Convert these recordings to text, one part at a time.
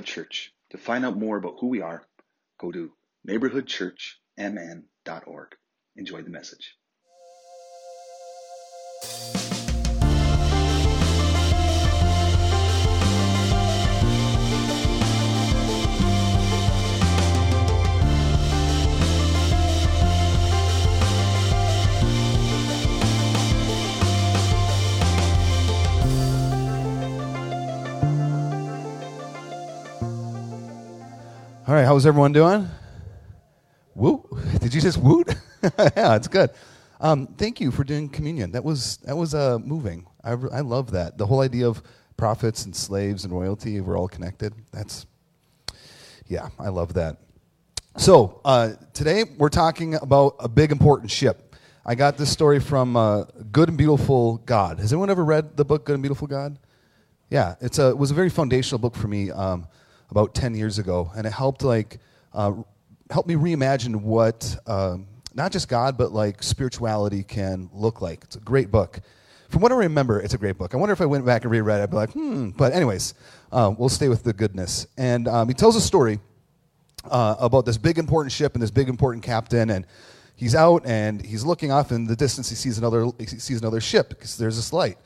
Neighborhood Church. To find out more about who we are, go to neighborhoodchurchmn.org. Enjoy the message. All right, how's everyone doing? Woo! Did you just woot? yeah, it's good. Um, thank you for doing communion. That was that was uh, moving. I, I love that. The whole idea of prophets and slaves and royalty, we're all connected. That's yeah, I love that. So uh, today we're talking about a big important ship. I got this story from uh, Good and Beautiful God. Has anyone ever read the book Good and Beautiful God? Yeah, it's a, it was a very foundational book for me um, about 10 years ago, and it helped like uh, me reimagine what um, not just God, but like spirituality can look like. It's a great book. From what I remember, it's a great book. I wonder if I went back and reread it, I'd be like, hmm. But anyways, uh, we'll stay with the goodness. And um, he tells a story uh, about this big important ship and this big important captain, and he's out and he's looking off in the distance. He sees another he sees another ship because there's this light.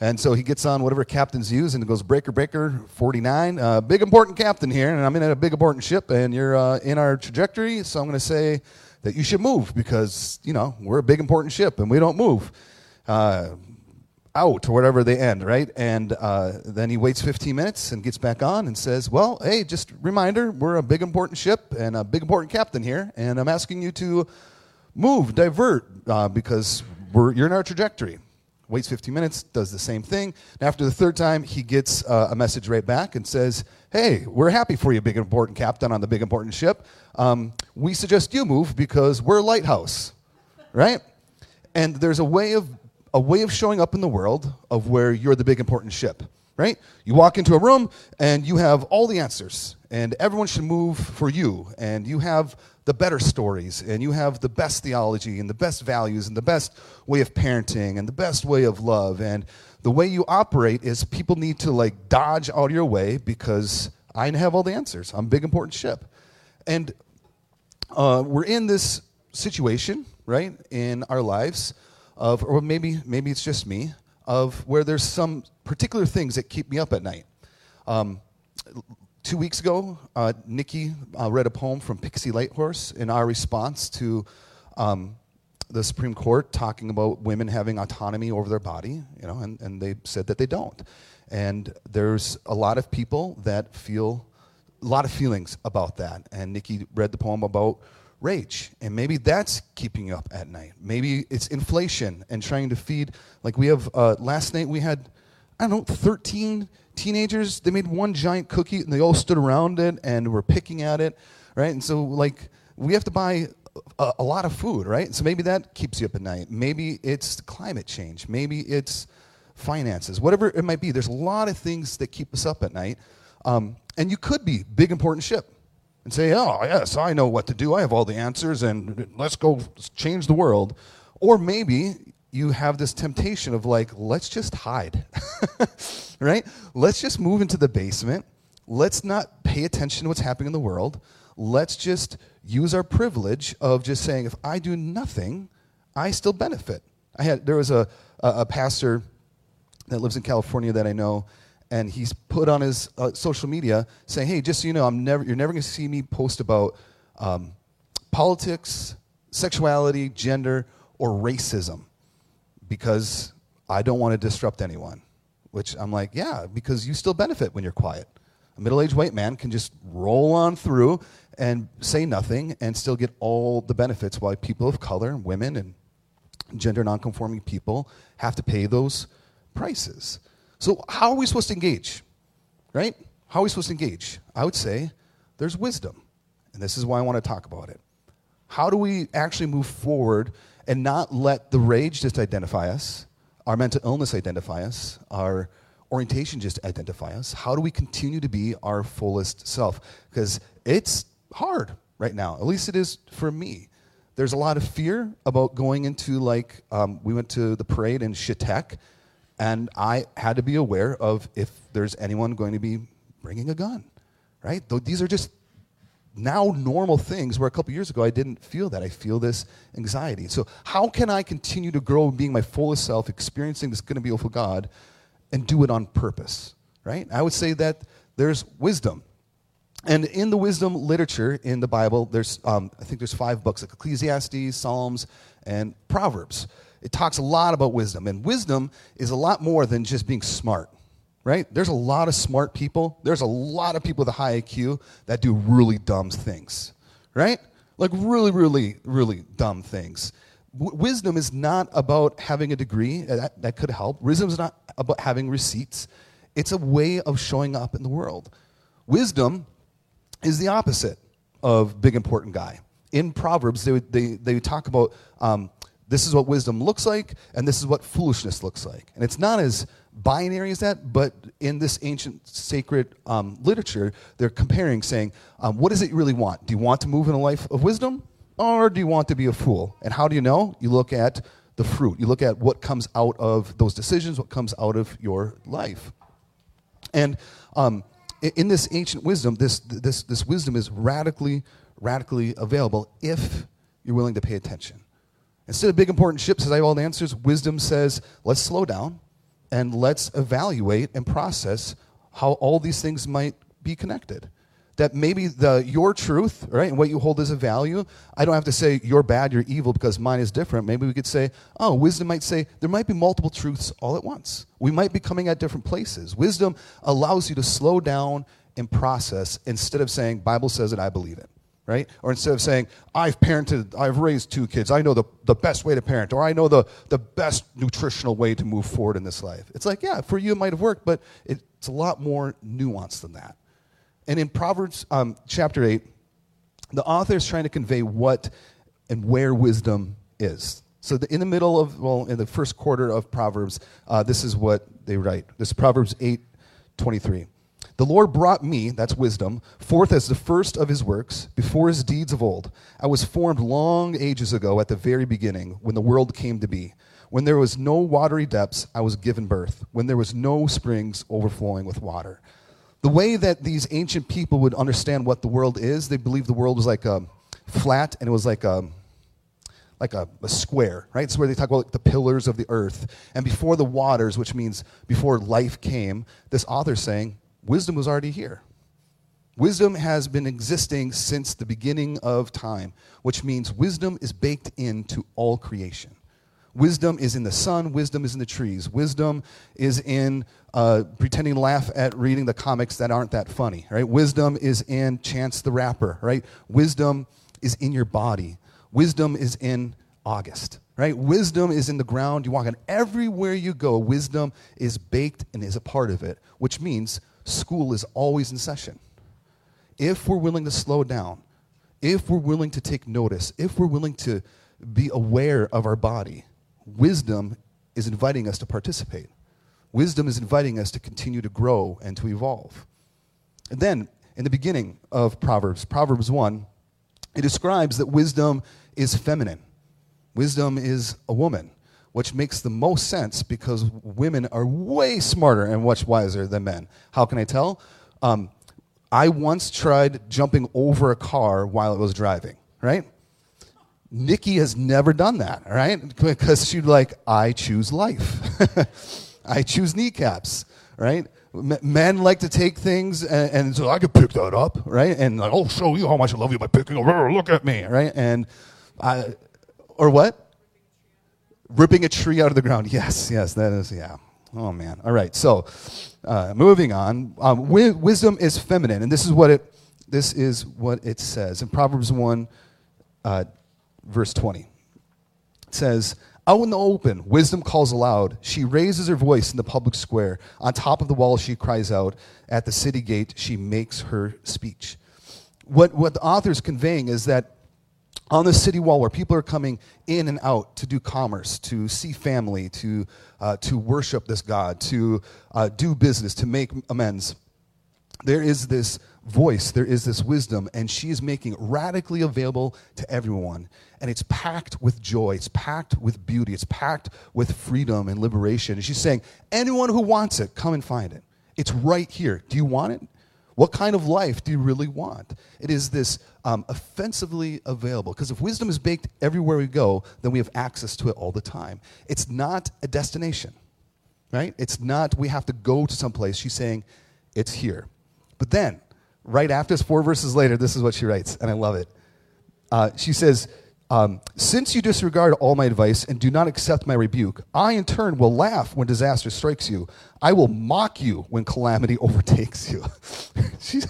And so he gets on whatever captains use and goes, Breaker, Breaker, 49. Uh, big important captain here, and I'm in a big important ship, and you're uh, in our trajectory, so I'm going to say that you should move because, you know, we're a big important ship and we don't move. Uh, out or whatever they end, right? And uh, then he waits 15 minutes and gets back on and says, Well, hey, just reminder, we're a big important ship and a big important captain here, and I'm asking you to move, divert, uh, because we're, you're in our trajectory waits 15 minutes, does the same thing. And after the third time, he gets uh, a message right back and says, Hey, we're happy for you, big important captain on the big important ship. Um, we suggest you move because we're lighthouse, right? And there's a way of a way of showing up in the world of where you're the big important ship, right? You walk into a room and you have all the answers, and everyone should move for you, and you have the better stories, and you have the best theology, and the best values, and the best way of parenting, and the best way of love. And the way you operate is people need to like dodge out of your way because I have all the answers. I'm a big important ship. And uh, we're in this situation, right, in our lives of, or maybe maybe it's just me, of where there's some particular things that keep me up at night. Um, two weeks ago, uh, Nikki uh, read a poem from Pixie Lighthorse in our response to um, the Supreme Court talking about women having autonomy over their body, you know, and, and they said that they don't. And there's a lot of people that feel a lot of feelings about that. And Nikki read the poem about rage. And maybe that's keeping you up at night. Maybe it's inflation and trying to feed. Like we have, uh, last night we had, I don't know, 13 teenagers. They made one giant cookie and they all stood around it and were picking at it, right? And so, like, we have to buy a, a lot of food, right? So maybe that keeps you up at night. Maybe it's climate change. Maybe it's finances, whatever it might be. There's a lot of things that keep us up at night. Um, and you could be big, important ship and say, oh, yes, I know what to do. I have all the answers, and let's go change the world. Or maybe you have this temptation of, like, let's just hide, right? Let's just move into the basement. Let's not pay attention to what's happening in the world. Let's just use our privilege of just saying, if I do nothing, I still benefit. I had, there was a, a, a pastor that lives in California that I know, and he's put on his uh, social media saying, "Hey, just so you know, I'm never, you're never going to see me post about um, politics, sexuality, gender, or racism, because I don't want to disrupt anyone." Which I'm like, "Yeah, because you still benefit when you're quiet. A middle-aged white man can just roll on through and say nothing and still get all the benefits, while people of color, women, and gender nonconforming people have to pay those prices." So, how are we supposed to engage? Right? How are we supposed to engage? I would say there's wisdom. And this is why I want to talk about it. How do we actually move forward and not let the rage just identify us, our mental illness identify us, our orientation just identify us? How do we continue to be our fullest self? Because it's hard right now, at least it is for me. There's a lot of fear about going into, like, um, we went to the parade in Shitek and I had to be aware of if there's anyone going to be bringing a gun, right? These are just now normal things where a couple years ago I didn't feel that. I feel this anxiety. So, how can I continue to grow being my fullest self, experiencing this going to be beautiful God, and do it on purpose, right? I would say that there's wisdom. And in the wisdom literature in the Bible, there's, um, I think there's five books like Ecclesiastes, Psalms, and Proverbs. It talks a lot about wisdom. And wisdom is a lot more than just being smart, right? There's a lot of smart people. There's a lot of people with a high IQ that do really dumb things, right? Like really, really, really dumb things. W- wisdom is not about having a degree, that, that could help. Wisdom is not about having receipts, it's a way of showing up in the world. Wisdom is the opposite of big important guy. In Proverbs, they would, they, they talk about um, this is what wisdom looks like, and this is what foolishness looks like. And it's not as binary as that, but in this ancient sacred um, literature, they're comparing, saying, um, what does it really want? Do you want to move in a life of wisdom, or do you want to be a fool? And how do you know? You look at the fruit. You look at what comes out of those decisions, what comes out of your life. And um, in this ancient wisdom, this, this, this wisdom is radically, radically available if you're willing to pay attention. Instead of big important ships says I have all the answers, wisdom says let's slow down and let's evaluate and process how all these things might be connected. That maybe the your truth, right, and what you hold as a value, I don't have to say you're bad, you're evil because mine is different. Maybe we could say, oh, wisdom might say there might be multiple truths all at once. We might be coming at different places. Wisdom allows you to slow down and process instead of saying, Bible says it, I believe it right? Or instead of saying, I've parented, I've raised two kids, I know the, the best way to parent, or I know the, the best nutritional way to move forward in this life. It's like, yeah, for you it might have worked, but it's a lot more nuanced than that. And in Proverbs um, chapter 8, the author is trying to convey what and where wisdom is. So, the, in the middle of, well, in the first quarter of Proverbs, uh, this is what they write. This is Proverbs 8 23. The Lord brought me, that's wisdom, forth as the first of his works, before his deeds of old. I was formed long ages ago at the very beginning, when the world came to be. When there was no watery depths, I was given birth. When there was no springs overflowing with water. The way that these ancient people would understand what the world is, they believed the world was like a flat and it was like a like a, a, square, right? It's where they talk about like the pillars of the earth. And before the waters, which means before life came, this author's saying wisdom was already here. Wisdom has been existing since the beginning of time, which means wisdom is baked into all creation. Wisdom is in the sun, wisdom is in the trees, wisdom is in uh, pretending to laugh at reading the comics that aren't that funny, right? Wisdom is in Chance the Rapper, right? Wisdom is in your body, wisdom is in August, right? Wisdom is in the ground. You walk on everywhere you go, wisdom is baked and is a part of it, which means school is always in session. If we're willing to slow down, if we're willing to take notice, if we're willing to be aware of our body, wisdom is inviting us to participate. Wisdom is inviting us to continue to grow and to evolve. And then, in the beginning of Proverbs, Proverbs 1, it describes that wisdom is feminine. Wisdom is a woman which makes the most sense because women are way smarter and much wiser than men. How can I tell? Um, I once tried jumping over a car while it was driving, right? Nikki has never done that, right? Because she'd like, I choose life. I choose kneecaps, right? men like to take things and, and, so I could pick that up, right? And like, I'll show you how much I love you by picking up. Look at me, right? And I, or what? Ripping a tree out of the ground. Yes, yes, that is, yeah. Oh, man. All right, so uh, moving on. Um, wi- wisdom is feminine, and this is what it, this is what it says in Proverbs 1, uh, verse 20. It says, out in the open, wisdom calls aloud. She raises her voice in the public square. On top of the wall, she cries out. At the city gate, she makes her speech. What, what the author is conveying is that on the city wall where people are coming in and out to do commerce, to see family, to, uh, to worship this God, to uh, do business, to make amends. There is this voice, there is this wisdom, and she is making radically available to everyone. And it's packed with joy, it's packed with beauty, it's packed with freedom and liberation. And she's saying, anyone who wants it, come and find it. It's right here. Do you want it? What kind of life do you really want? It is this um, offensively available. Because if wisdom is baked everywhere we go, then we have access to it all the time. It's not a destination, right? It's not we have to go to someplace. She's saying it's here. But then, right after this, four verses later, this is what she writes, and I love it. Uh, she says, um, Since you disregard all my advice and do not accept my rebuke, I in turn will laugh when disaster strikes you. I will mock you when calamity overtakes you. she's,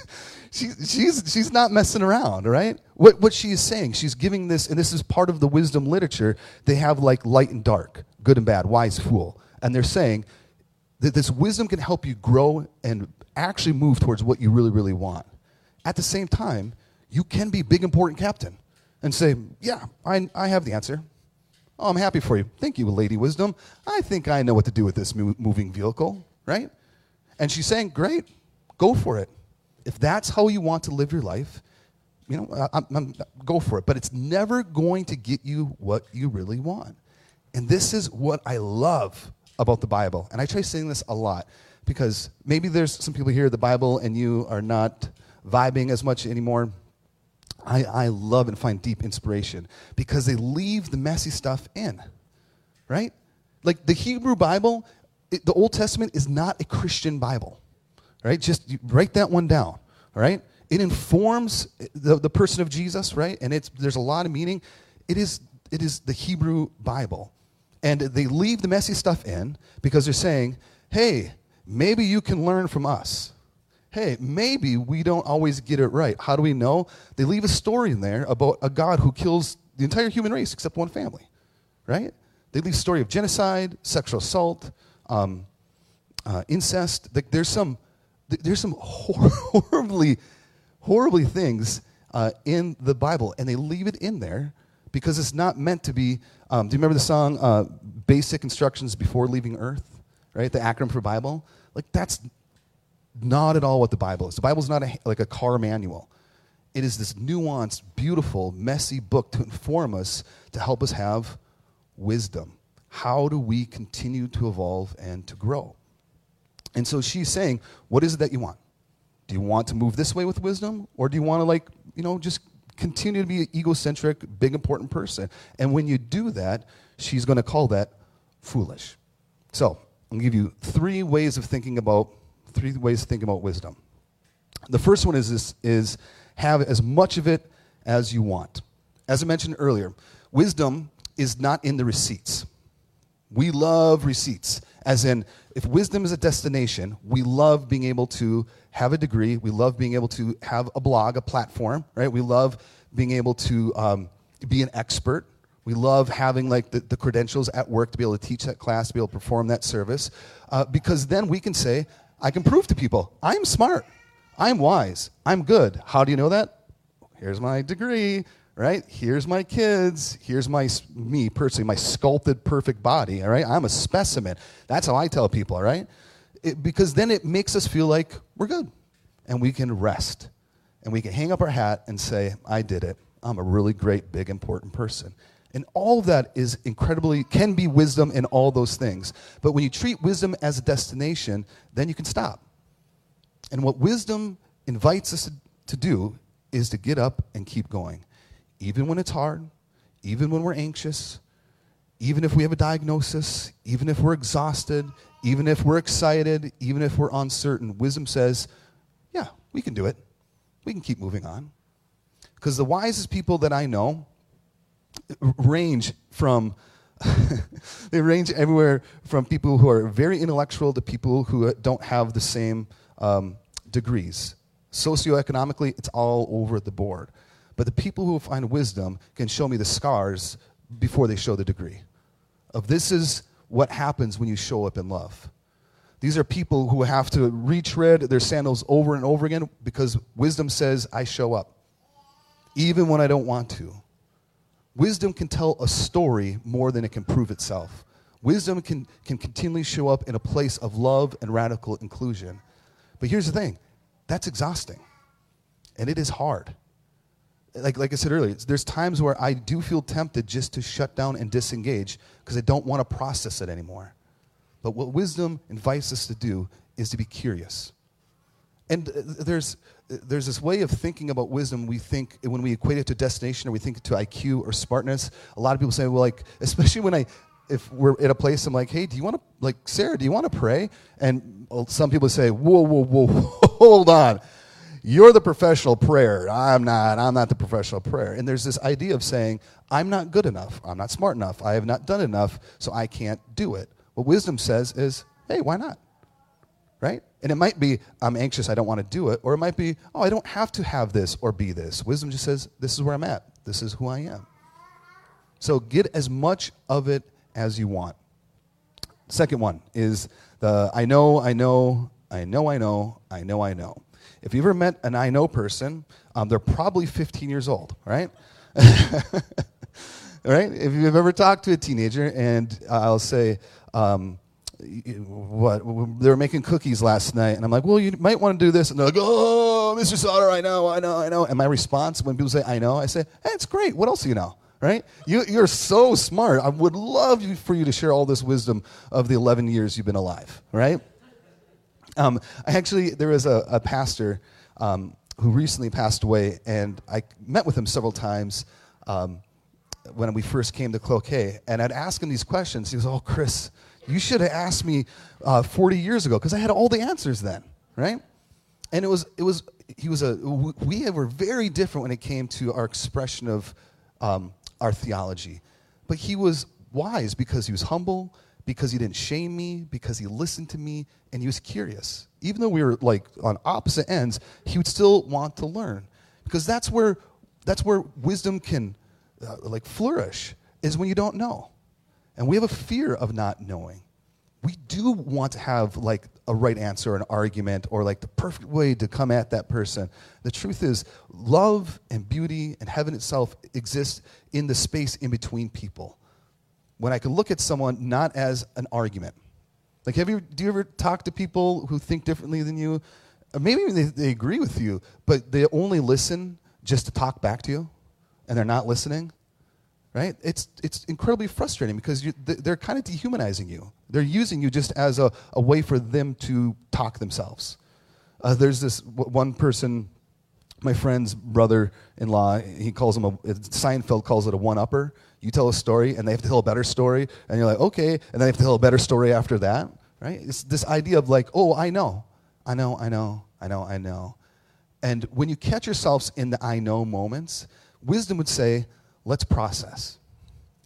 she, she's, she's not messing around, right? What, what she is saying, she's giving this, and this is part of the wisdom literature. They have like light and dark, good and bad, wise, fool. And they're saying that this wisdom can help you grow and actually move towards what you really, really want. At the same time, you can be big, important captain and say, Yeah, I, I have the answer. Oh, I'm happy for you. Thank you, Lady Wisdom. I think I know what to do with this moving vehicle, right? And she's saying, Great, go for it. If that's how you want to live your life, you know, I'm, I'm, go for it. But it's never going to get you what you really want. And this is what I love about the Bible. And I try saying this a lot because maybe there's some people here, the Bible, and you are not vibing as much anymore. I, I love and find deep inspiration because they leave the messy stuff in, right? Like the Hebrew Bible, it, the Old Testament is not a Christian Bible, right? Just write that one down, all right? It informs the, the person of Jesus, right? And it's, there's a lot of meaning. It is, it is the Hebrew Bible. And they leave the messy stuff in because they're saying, hey, maybe you can learn from us hey, maybe we don't always get it right. How do we know? They leave a story in there about a God who kills the entire human race except one family, right? They leave a story of genocide, sexual assault, um, uh, incest. There's some, there's some horribly, horribly things uh, in the Bible, and they leave it in there because it's not meant to be. Um, do you remember the song uh, "Basic Instructions Before Leaving Earth"? Right, the acronym for Bible. Like that's not at all what the Bible is. The Bible is not a, like a car manual. It is this nuanced, beautiful, messy book to inform us, to help us have wisdom. How do we continue to evolve and to grow? And so she's saying, What is it that you want? Do you want to move this way with wisdom? Or do you want to, like, you know, just continue to be an egocentric, big, important person? And when you do that, she's going to call that foolish. So, I'm going to give you three ways of thinking about three ways to think about wisdom. The first one is, this, is have as much of it as you want. As I mentioned earlier, wisdom is not in the receipts. We love receipts, as in, if wisdom is a destination, we love being able to have a degree. We love being able to have a blog, a platform, right? We love being able to um, be an expert. We love having like the, the, credentials at work to be able to teach that class, to be able to perform that service, uh, because then we can say, I can prove to people I'm smart, I'm wise, I'm good. How do you know that? Here's my degree, right? Here's my kids. Here's my me personally, my sculpted perfect body. All right, I'm a specimen. That's how I tell people. All right, it, because then it makes us feel like we're good, and we can rest, and we can hang up our hat and say, "I did it. I'm a really great, big, important person." And all of that is incredibly, can be wisdom in all those things. But when you treat wisdom as a destination, then you can stop. And what wisdom invites us to, to do is to get up and keep going. Even when it's hard, even when we're anxious, even if we have a diagnosis, even if we're exhausted, even if we're excited, even if we're uncertain, wisdom says, yeah, we can do it. We can keep moving on. Because the wisest people that I know range from they range everywhere from people who are very intellectual to people who don't have the same um, degrees. Socioeconomically, it's all over the board. But the people who find wisdom can show me the scars before they show the degree. Of this is what happens when you show up in love. These are people who have to retread their sandals over and over again because wisdom says, I show up, even when I don't want to. Wisdom can tell a story more than it can prove itself. Wisdom can, can continually show up in a place of love and radical inclusion. But here's the thing that's exhausting, and it is hard. Like, like I said earlier, there's times where I do feel tempted just to shut down and disengage because I don't want to process it anymore. But what wisdom invites us to do is to be curious and uh, there's there's this way of thinking about wisdom. We think when we equate it to destination or we think to IQ or smartness. A lot of people say, well, like especially when I if we're at a place, I'm like, hey, do you want to like Sarah? Do you want to pray? And uh, some people say, whoa, whoa, whoa, hold on. You're the professional prayer. I'm not. I'm not the professional prayer. And there's this idea of saying, I'm not good enough. I'm not smart enough. I have not done enough, so I can't do it. What wisdom says is, hey, why not? Right? And it might be, I'm anxious, I don't want to do it. Or it might be, oh, I don't have to have this or be this. Wisdom just says, this is where I'm at. This is who I am. So get as much of it as you want. Second one is the I know, I know, I know, I know, I know, I know. If you ever met an I know person, um, they're probably 15 years old, right? right? If you've ever talked to a teenager, and I'll say, um, what they were making cookies last night, and I'm like, well, you might want to do this, and they're like, oh, Mr. Sauter, I know, I know, I know. And my response when people say I know, I say, hey, it's great. What else do you know? Right? You, you're so smart. I would love for you to share all this wisdom of the 11 years you've been alive. Right? Um, I actually, there was a, a pastor um, who recently passed away, and I met with him several times. Um, when we first came to Cloquet, and I'd ask him these questions. He was, "Oh, Chris, you should have asked me uh, 40 years ago because I had all the answers then, right?" And it was, it was, he was a. We were very different when it came to our expression of um, our theology, but he was wise because he was humble, because he didn't shame me, because he listened to me, and he was curious. Even though we were like on opposite ends, he would still want to learn because that's where that's where wisdom can uh, like flourish is when you don't know. And we have a fear of not knowing. We do want to have like a right answer, an argument, or like the perfect way to come at that person. The truth is, love and beauty and heaven itself exist in the space in between people. When I can look at someone not as an argument. Like, have you, do you ever talk to people who think differently than you? Maybe they, they agree with you, but they only listen just to talk back to you? And they're not listening, right? It's, it's incredibly frustrating because you, they're kind of dehumanizing you. They're using you just as a, a way for them to talk themselves. Uh, there's this one person, my friend's brother in law, he calls him a, Seinfeld calls it a one upper. You tell a story and they have to tell a better story, and you're like, okay, and then they have to tell a better story after that, right? It's this idea of like, oh, I know, I know, I know, I know, I know. And when you catch yourselves in the I know moments, Wisdom would say, let's process.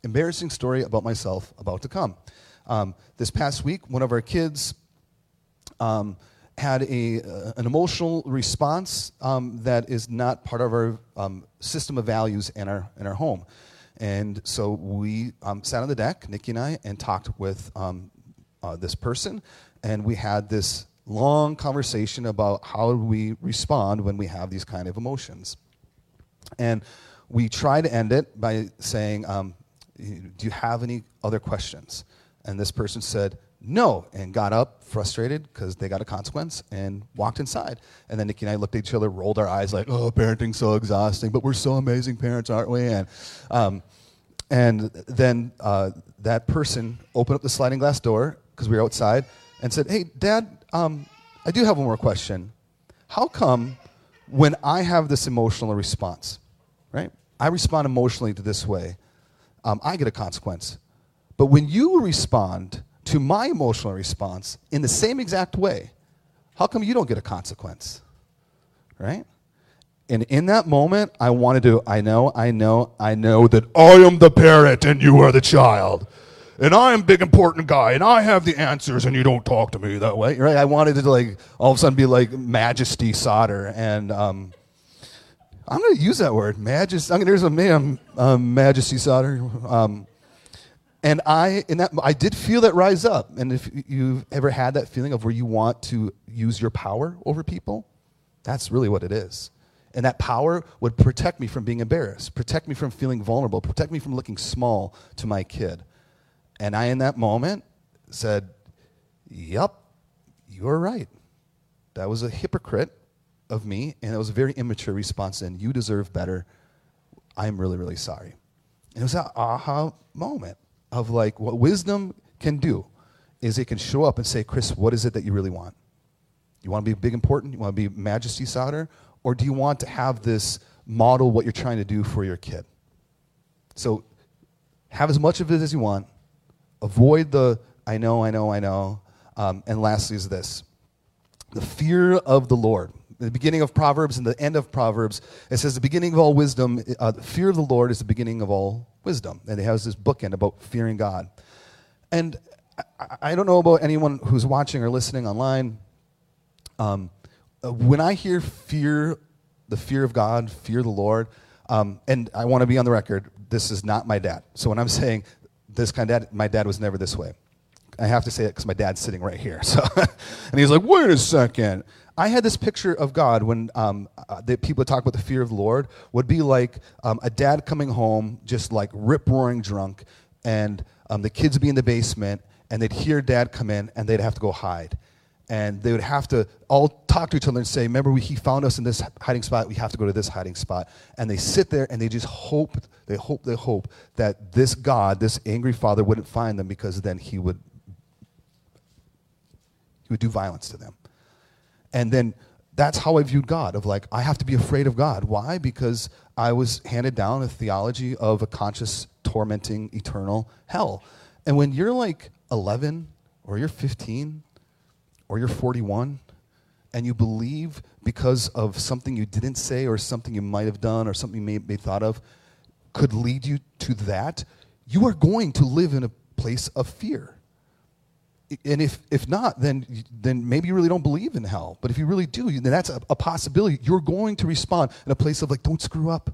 Embarrassing story about myself about to come. Um, this past week, one of our kids um, had a, uh, an emotional response um, that is not part of our um, system of values in our, in our home. And so we um, sat on the deck, Nikki and I, and talked with um, uh, this person, and we had this long conversation about how we respond when we have these kind of emotions. And we try to end it by saying, um, Do you have any other questions? And this person said, No, and got up, frustrated because they got a consequence, and walked inside. And then Nikki and I looked at each other, rolled our eyes like, Oh, parenting's so exhausting, but we're so amazing parents, aren't we? And, um, and then uh, that person opened up the sliding glass door because we were outside and said, Hey, Dad, um, I do have one more question. How come when I have this emotional response, right? I respond emotionally to this way, um, I get a consequence. But when you respond to my emotional response in the same exact way, how come you don't get a consequence? Right? And in that moment, I wanted to, I know, I know, I know that I am the parent and you are the child. And I am big important guy and I have the answers and you don't talk to me that way. Right? I wanted to like all of a sudden be like majesty Sauter and um, I'm going to use that word, majesty. I'm gonna, there's a man, um, majesty Sauter. Um, and I, in that, I did feel that rise up. And if you've ever had that feeling of where you want to use your power over people, that's really what it is. And that power would protect me from being embarrassed, protect me from feeling vulnerable, protect me from looking small to my kid. And I, in that moment, said, Yep, you're right. That was a hypocrite of me, and it was a very immature response, and you deserve better. I'm really, really sorry. And it was that aha moment of like what wisdom can do is it can show up and say, Chris, what is it that you really want? You want to be big, important? You want to be majesty Sauter? Or do you want to have this model what you're trying to do for your kid? So have as much of it as you want. Avoid the I know, I know, I know. Um, and lastly is this the fear of the Lord. the beginning of Proverbs and the end of Proverbs, it says the beginning of all wisdom, uh, the fear of the Lord is the beginning of all wisdom. And it has this bookend about fearing God. And I, I don't know about anyone who's watching or listening online. Um, uh, when I hear fear, the fear of God, fear the Lord, um, and I want to be on the record, this is not my dad. So when I'm saying this kind of dad, my dad was never this way. I have to say it because my dad's sitting right here. So, and he's like, wait a second. I had this picture of God when um, uh, the people talk about the fear of the Lord would be like um, a dad coming home, just like rip roaring drunk, and um, the kids be in the basement, and they'd hear dad come in, and they'd have to go hide. And they would have to all talk to each other and say, Remember, we, he found us in this hiding spot. We have to go to this hiding spot. And they sit there and they just hope, they hope, they hope that this God, this angry father, wouldn't find them because then he would he would do violence to them. And then that's how I viewed God of like, I have to be afraid of God. Why? Because I was handed down a theology of a conscious, tormenting, eternal hell. And when you're like 11 or you're 15 or you're 41 and you believe because of something you didn't say or something you might have done or something you may, may thought of could lead you to that, you are going to live in a place of fear and if, if not, then, then maybe you really don't believe in hell. But if you really do, then that's a, a possibility. You're going to respond in a place of like, don't screw up.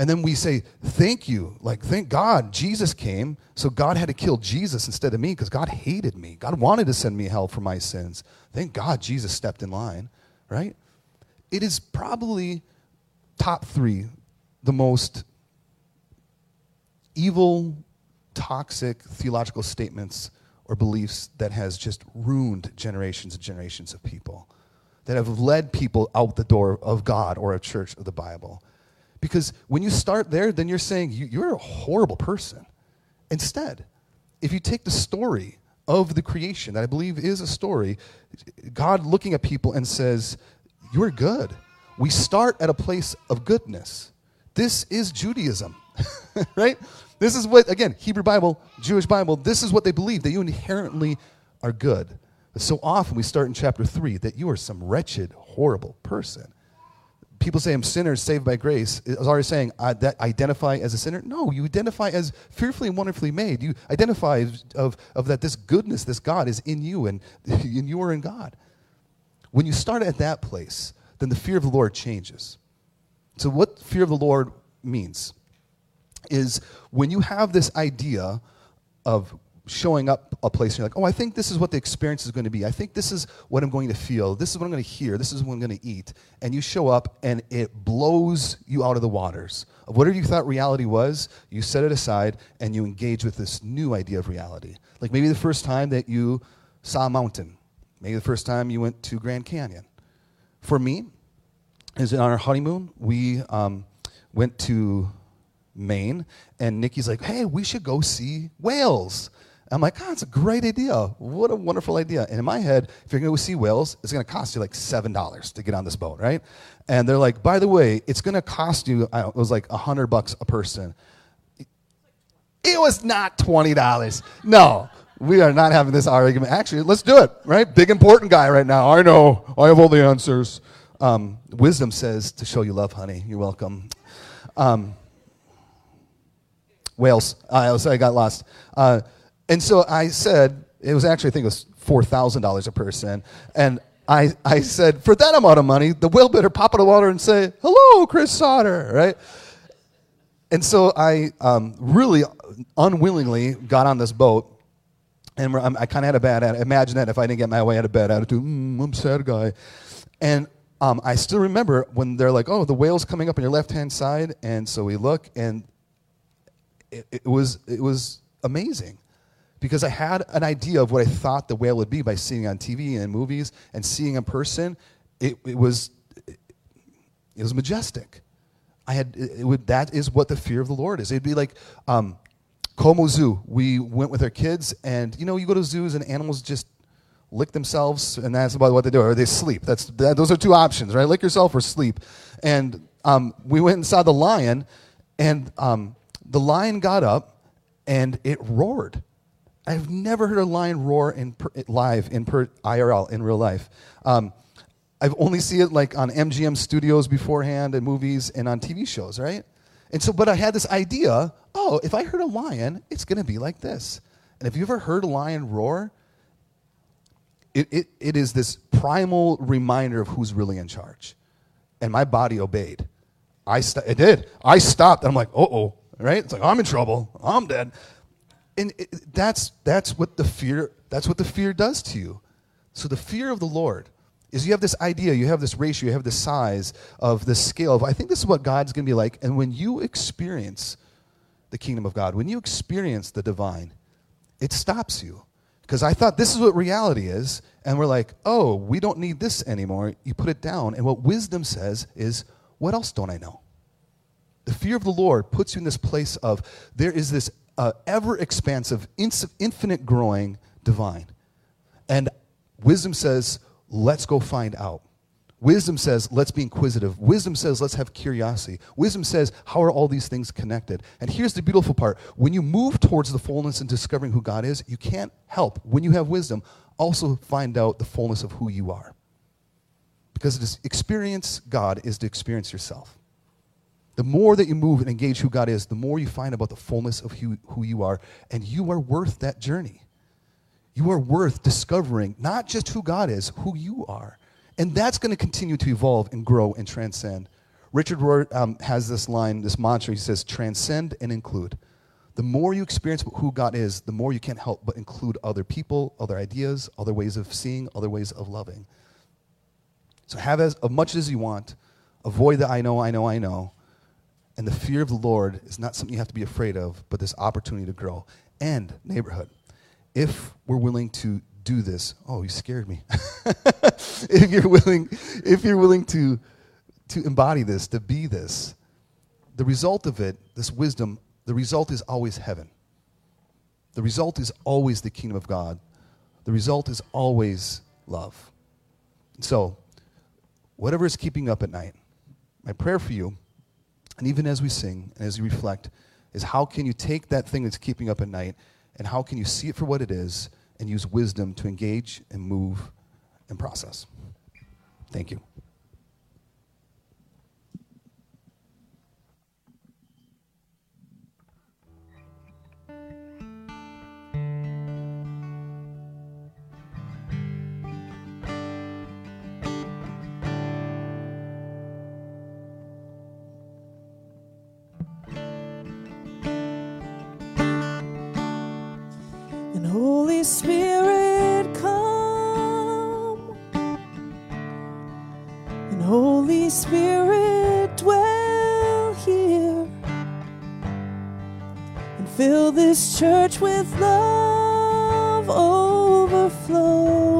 And then we say, thank you. Like, thank God Jesus came. So God had to kill Jesus instead of me because God hated me. God wanted to send me hell for my sins. Thank God Jesus stepped in line, right? It is probably top three the most evil, toxic theological statements or beliefs that has just ruined generations and generations of people, that have led people out the door of God or a church of the Bible. Because when you start there, then you're saying you're a horrible person. Instead, if you take the story of the creation, that I believe is a story, God looking at people and says, You're good. We start at a place of goodness. This is Judaism, right? This is what, again, Hebrew Bible, Jewish Bible, this is what they believe that you inherently are good. So often we start in chapter 3 that you are some wretched, horrible person. People say I'm sinners saved by grace. Is already saying uh, that identify as a sinner? No, you identify as fearfully and wonderfully made. You identify of, of that this goodness, this God is in you and, and you are in God. When you start at that place, then the fear of the Lord changes. So, what fear of the Lord means is when you have this idea of showing up a place and you're like, oh, I think this is what the experience is going to be. I think this is what I'm going to feel. This is what I'm going to hear. This is what I'm going to eat. And you show up and it blows you out of the waters. Of whatever you thought reality was, you set it aside and you engage with this new idea of reality. Like maybe the first time that you saw a mountain, maybe the first time you went to Grand Canyon. For me, is on our honeymoon, we um, went to Maine, and Nikki's like, hey, we should go see whales. I'm like, oh, it's a great idea. What a wonderful idea. And in my head, if you're going to go see whales, it's going to cost you like $7 to get on this boat, right? And they're like, by the way, it's going to cost you, it was like 100 bucks a person. It was not $20. No, we are not having this argument. Actually, let's do it, right? Big important guy right now. I know. I have all the answers. Um, wisdom says to show you love, honey. You're welcome. Um, whales. Uh, I got lost. Uh, and so I said, it was actually, I think it was $4,000 a person. And I, I said, for that amount of money, the whale better pop in the water and say, hello, Chris Sauter, right? And so I um, really unwillingly got on this boat. And I kind of had a bad attitude. Imagine that if I didn't get my way, I had a bad attitude. Mm, I'm sad guy. And um, I still remember when they're like, oh, the whale's coming up on your left hand side. And so we look, and it, it, was, it was amazing because I had an idea of what I thought the whale would be by seeing on TV and in movies and seeing in person. It, it was, it was majestic. I had, it would, that is what the fear of the Lord is. It'd be like um, Como Zoo. We went with our kids, and you know, you go to zoos and animals just lick themselves, and that's about what they do, or they sleep. That's that, those are two options, right? Lick yourself or sleep. And um, we went and saw the lion, and um, the lion got up and it roared. I've never heard a lion roar in per, live in per, IRL in real life. Um, I've only seen it like on MGM studios beforehand and movies and on TV shows, right? And so, but I had this idea oh, if I heard a lion, it's going to be like this. And if you ever heard a lion roar, it, it, it is this primal reminder of who's really in charge. And my body obeyed. I st- it did. I stopped. I'm like, uh oh, right? It's like, I'm in trouble. I'm dead. And it, that's, that's what the fear, that's what the fear does to you. So the fear of the Lord is you have this idea, you have this ratio, you have this size of this scale of, I think this is what God's going to be like. And when you experience the kingdom of God, when you experience the divine, it stops you. Because I thought this is what reality is. And we're like, oh, we don't need this anymore. You put it down. And what wisdom says is, what else don't I know? The fear of the Lord puts you in this place of there is this ever expansive, infinite growing divine. And wisdom says, let's go find out. Wisdom says, let's be inquisitive. Wisdom says, let's have curiosity. Wisdom says, how are all these things connected? And here's the beautiful part when you move towards the fullness and discovering who God is, you can't help, when you have wisdom, also find out the fullness of who you are. Because to experience God is to experience yourself. The more that you move and engage who God is, the more you find about the fullness of who, who you are, and you are worth that journey. You are worth discovering not just who God is, who you are. And that's going to continue to evolve and grow and transcend. Richard Rohr um, has this line, this mantra. He says, transcend and include. The more you experience who God is, the more you can't help but include other people, other ideas, other ways of seeing, other ways of loving. So have as, as much as you want. Avoid the I know, I know, I know. And the fear of the Lord is not something you have to be afraid of, but this opportunity to grow. And neighborhood. If we're willing to do this. Oh, you scared me. if you're willing, if you're willing to, to embody this, to be this, the result of it, this wisdom, the result is always heaven. The result is always the kingdom of God. The result is always love. So, whatever is keeping up at night, my prayer for you, and even as we sing and as you reflect, is how can you take that thing that's keeping up at night and how can you see it for what it is and use wisdom to engage and move and process. Thank you. Spirit, come. And Holy Spirit, dwell here. And fill this church with love overflowing.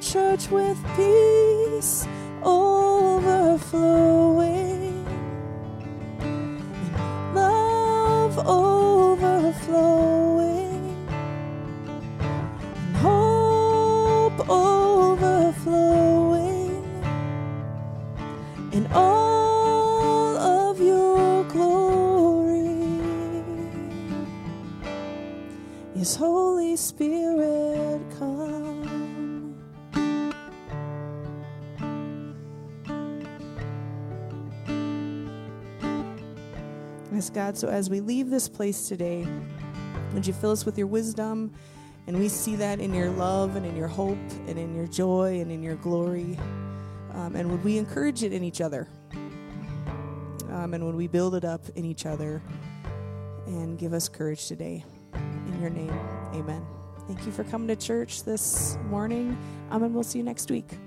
church with peace overflowing, Yes, God, so as we leave this place today, would you fill us with your wisdom? And we see that in your love and in your hope and in your joy and in your glory. Um, and would we encourage it in each other? Um, and would we build it up in each other and give us courage today? In your name, amen. Thank you for coming to church this morning, um, and we'll see you next week.